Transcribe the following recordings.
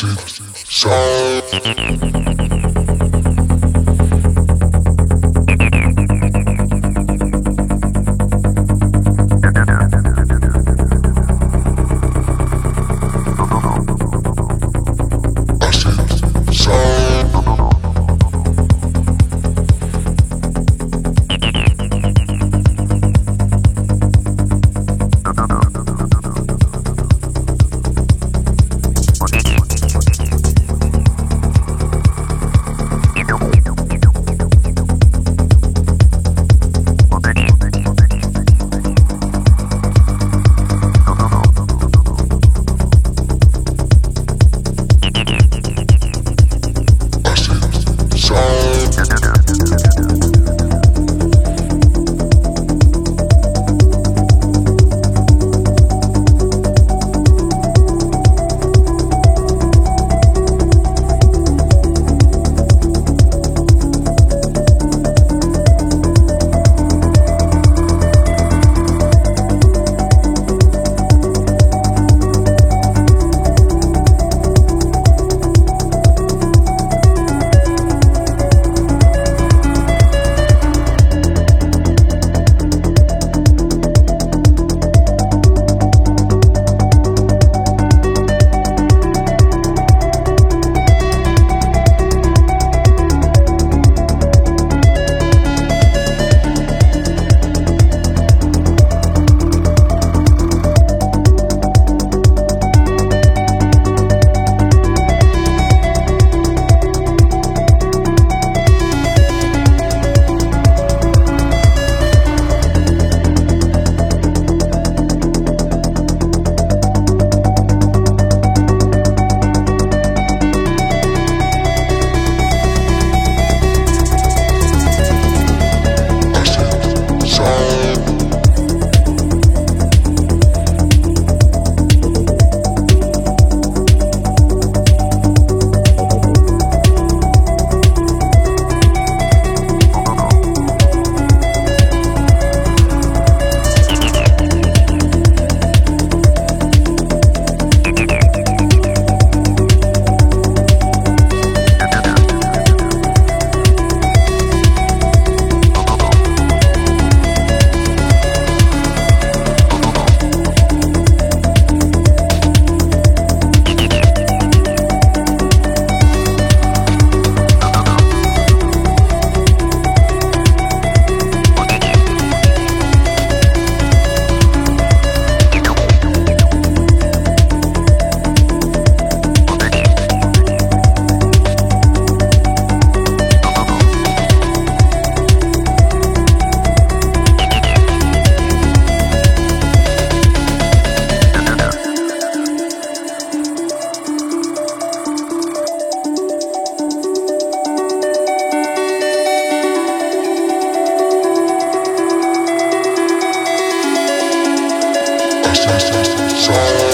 Acid Sound. Soul.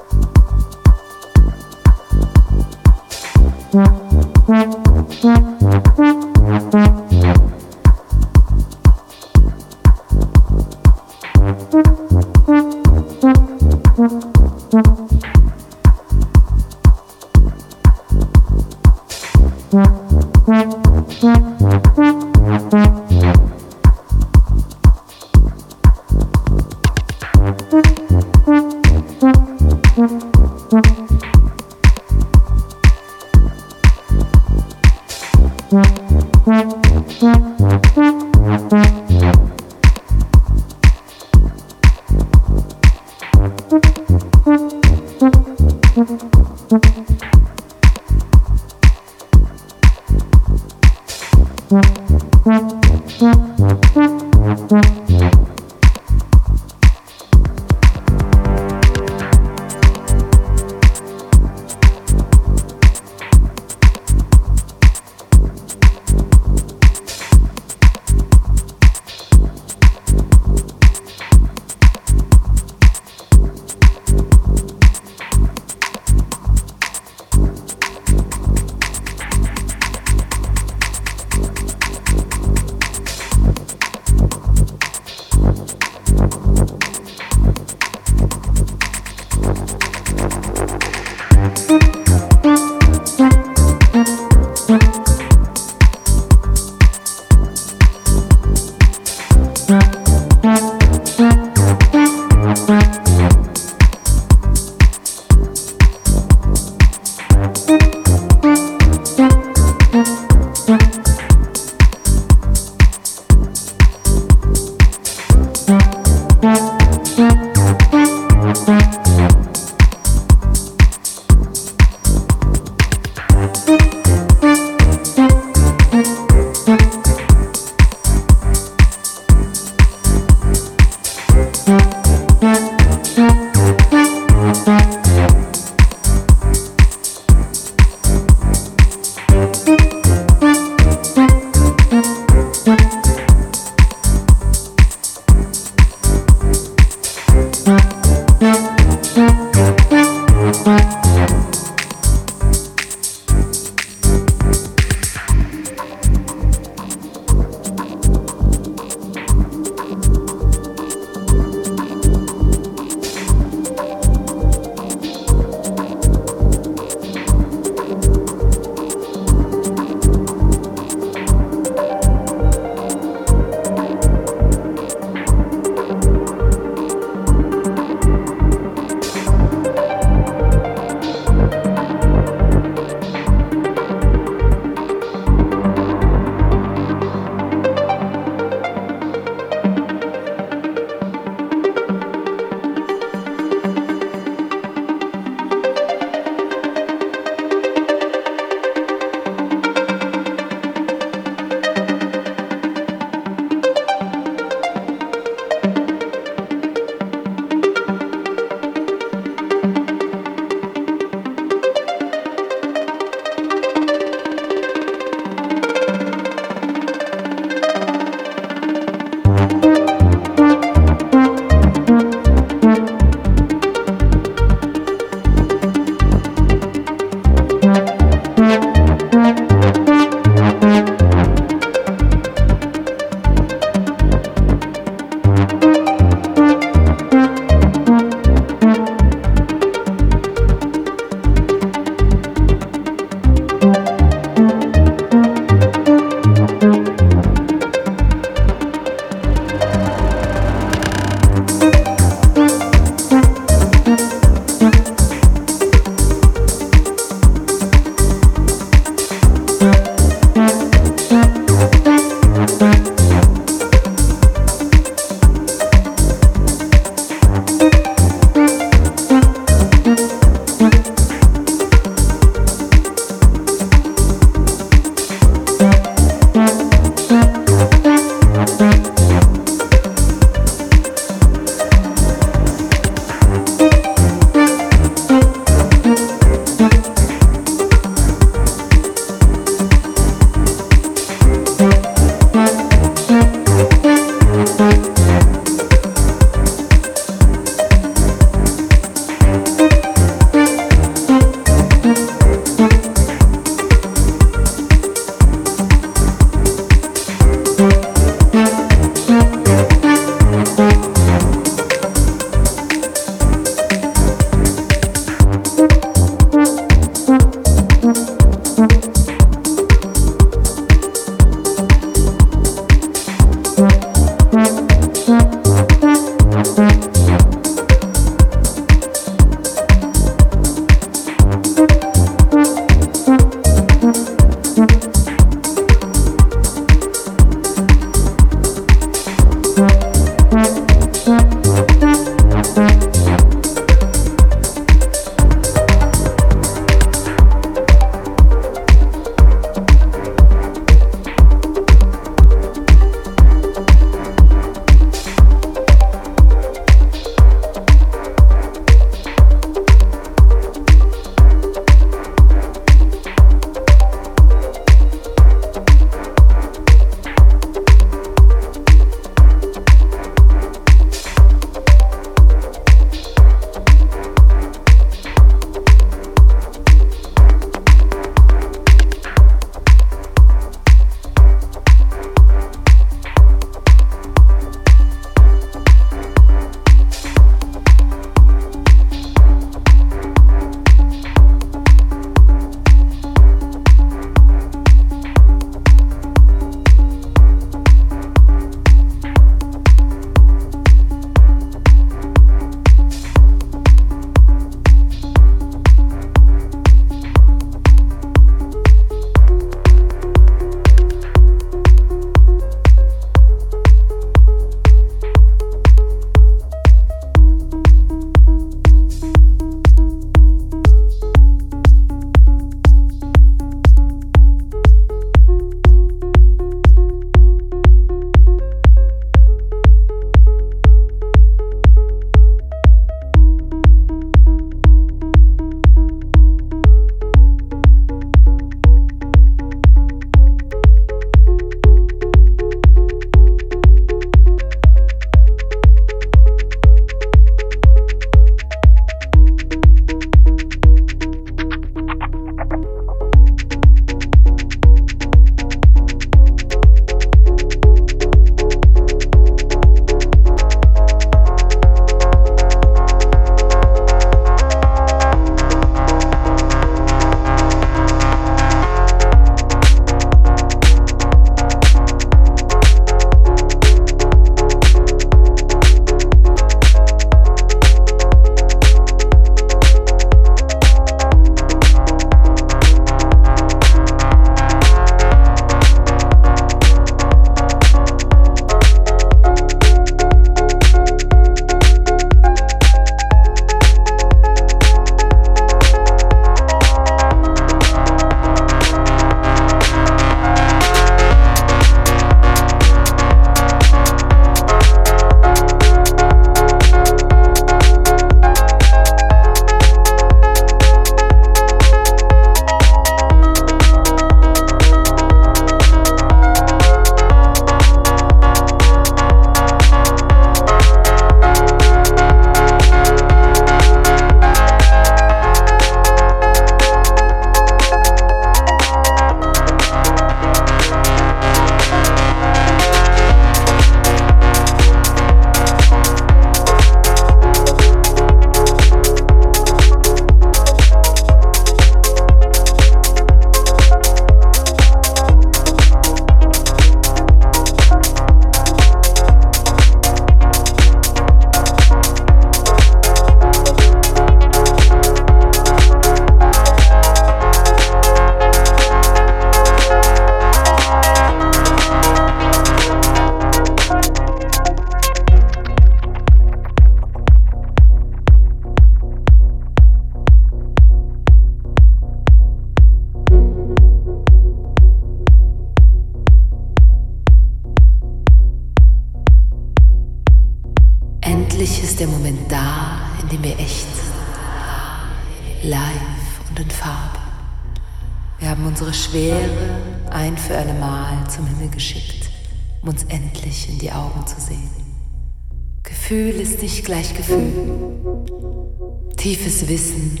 Tiefes Wissen,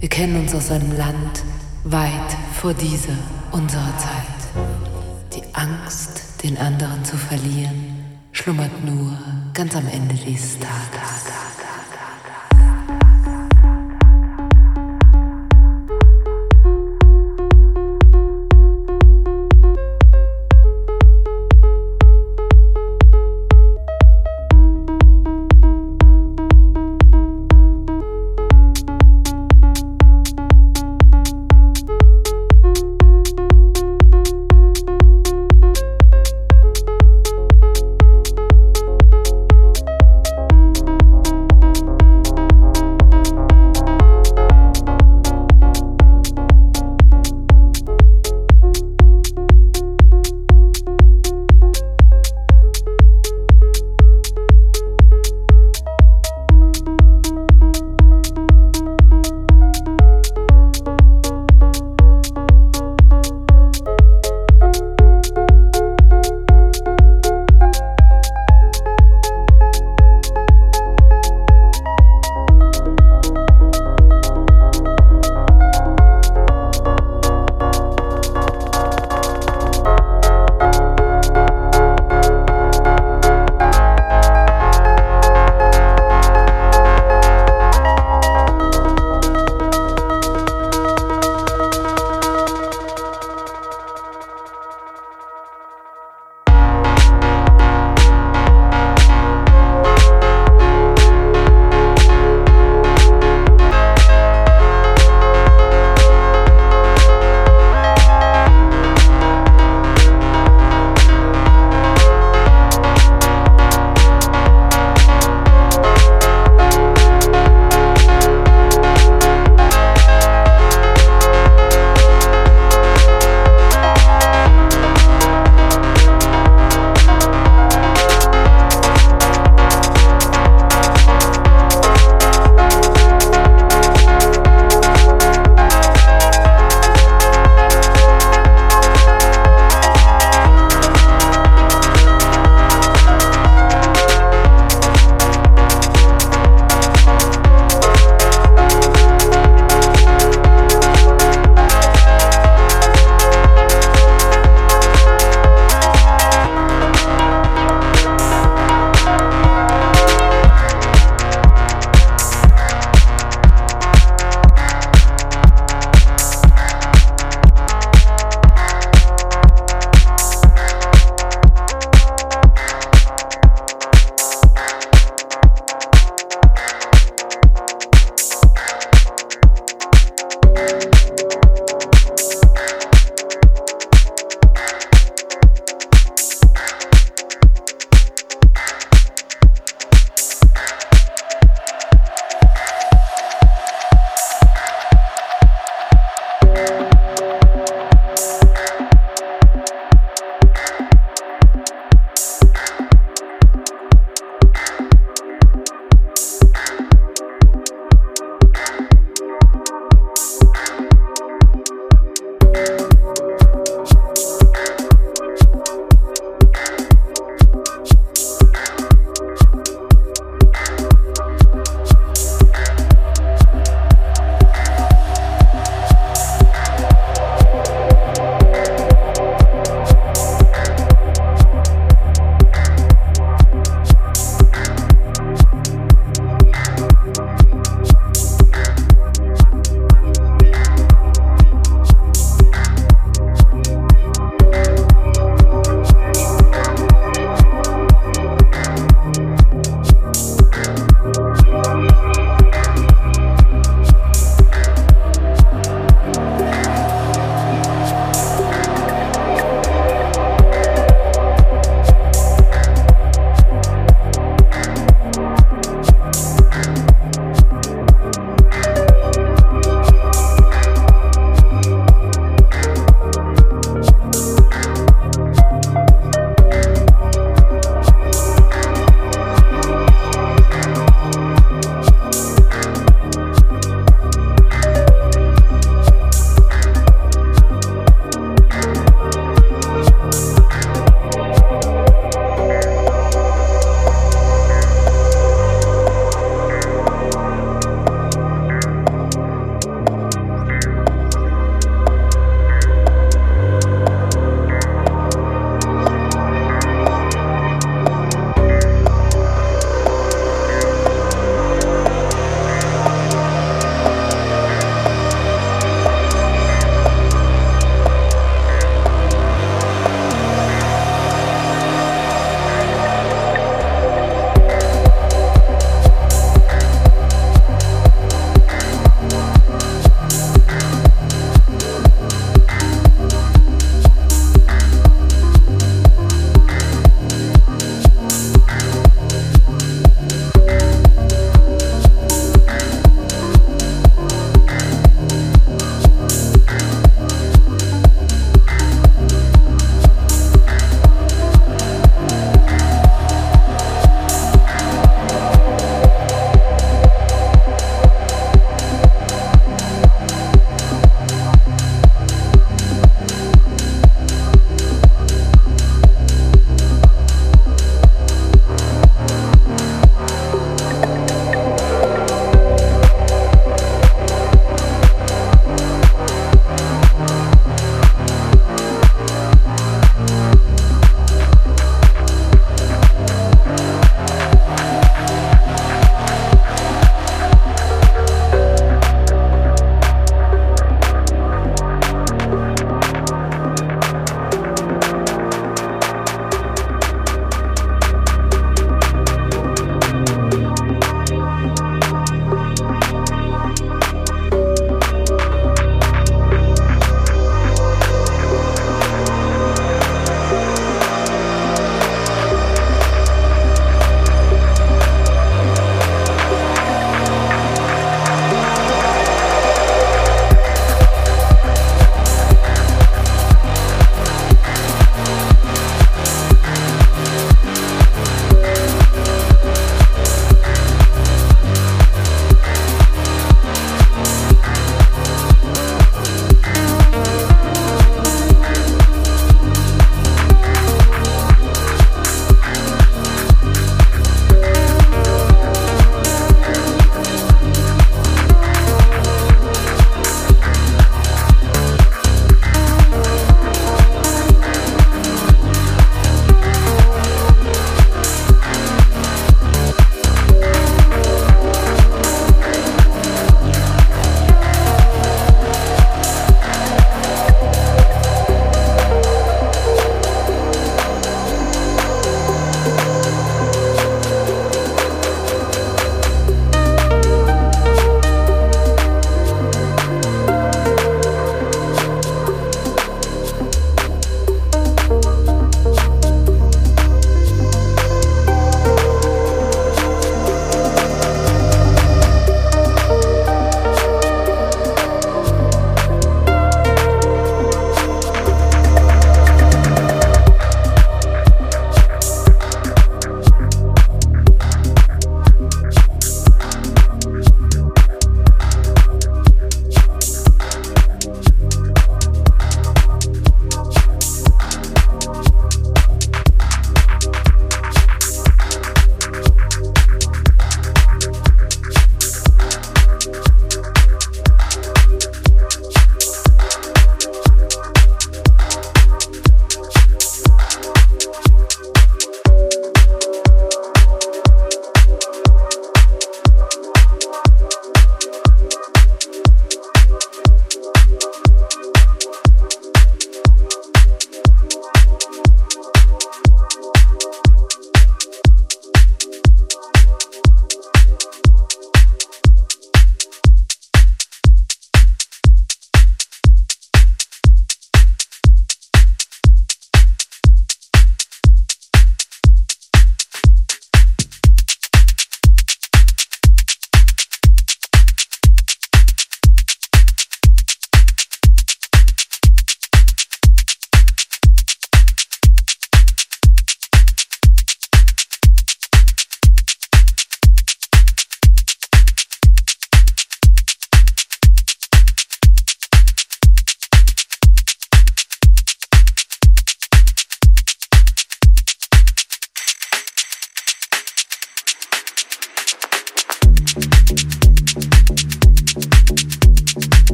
wir kennen uns aus einem Land weit vor dieser unserer Zeit. Die Angst, den anderen zu verlieren, schlummert nur ganz am Ende dieses Tages.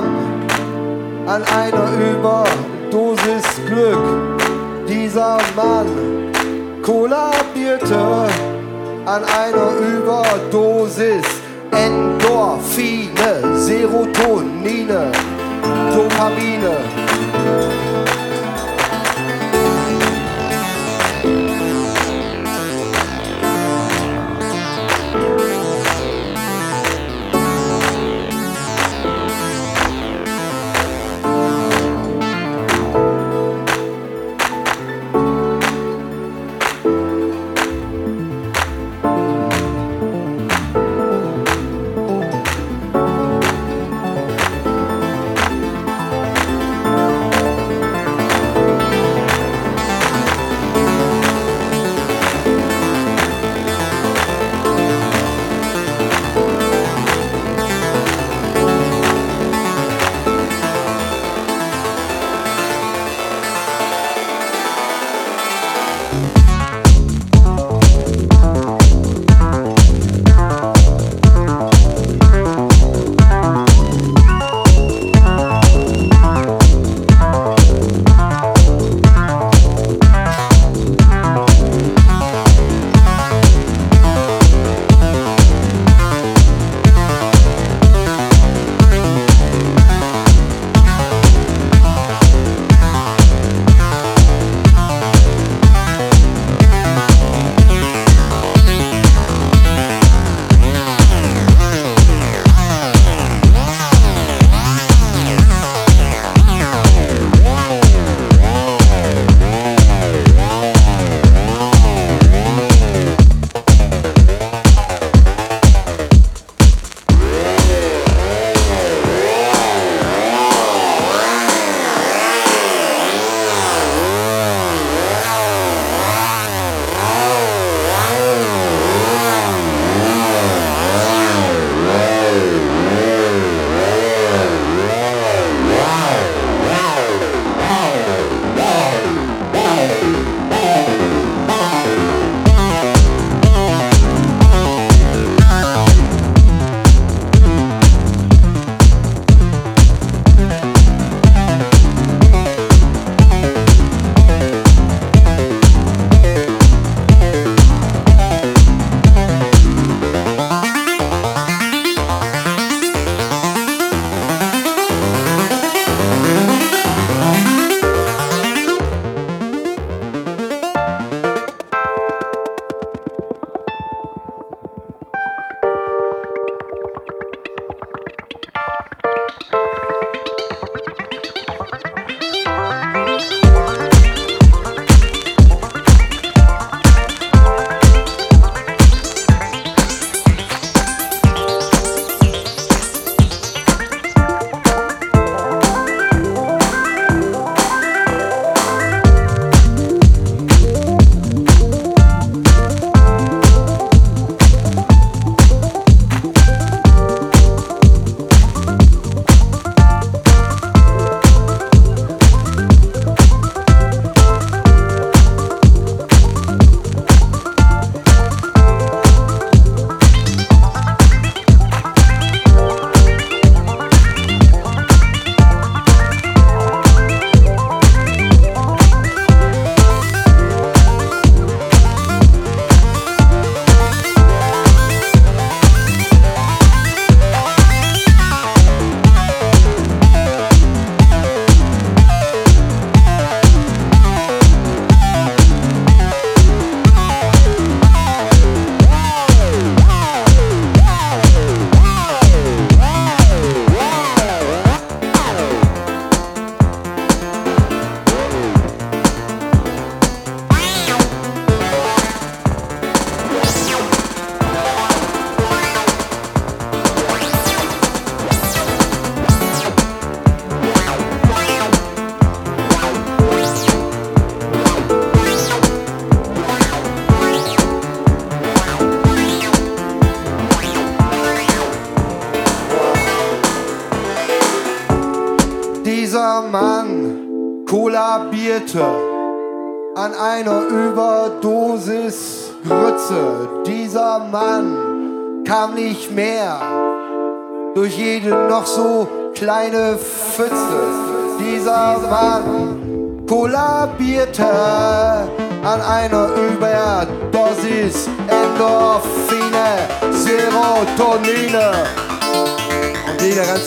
Zusammen an einer Überdosis Glück. Dieser Mann kollabierte an einer Überdosis Endorphine, Serotonine, Dopamine.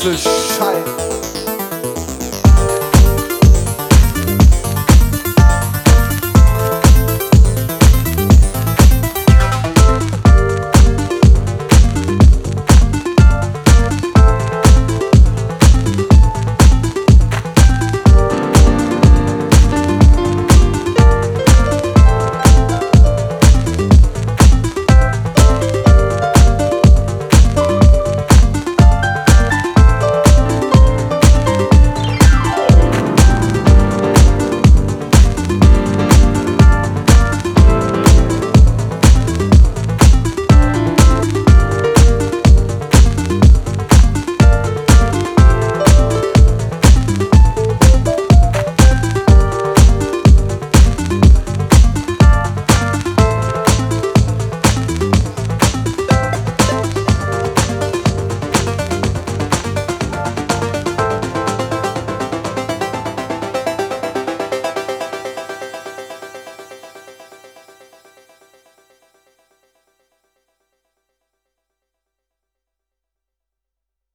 Serotonine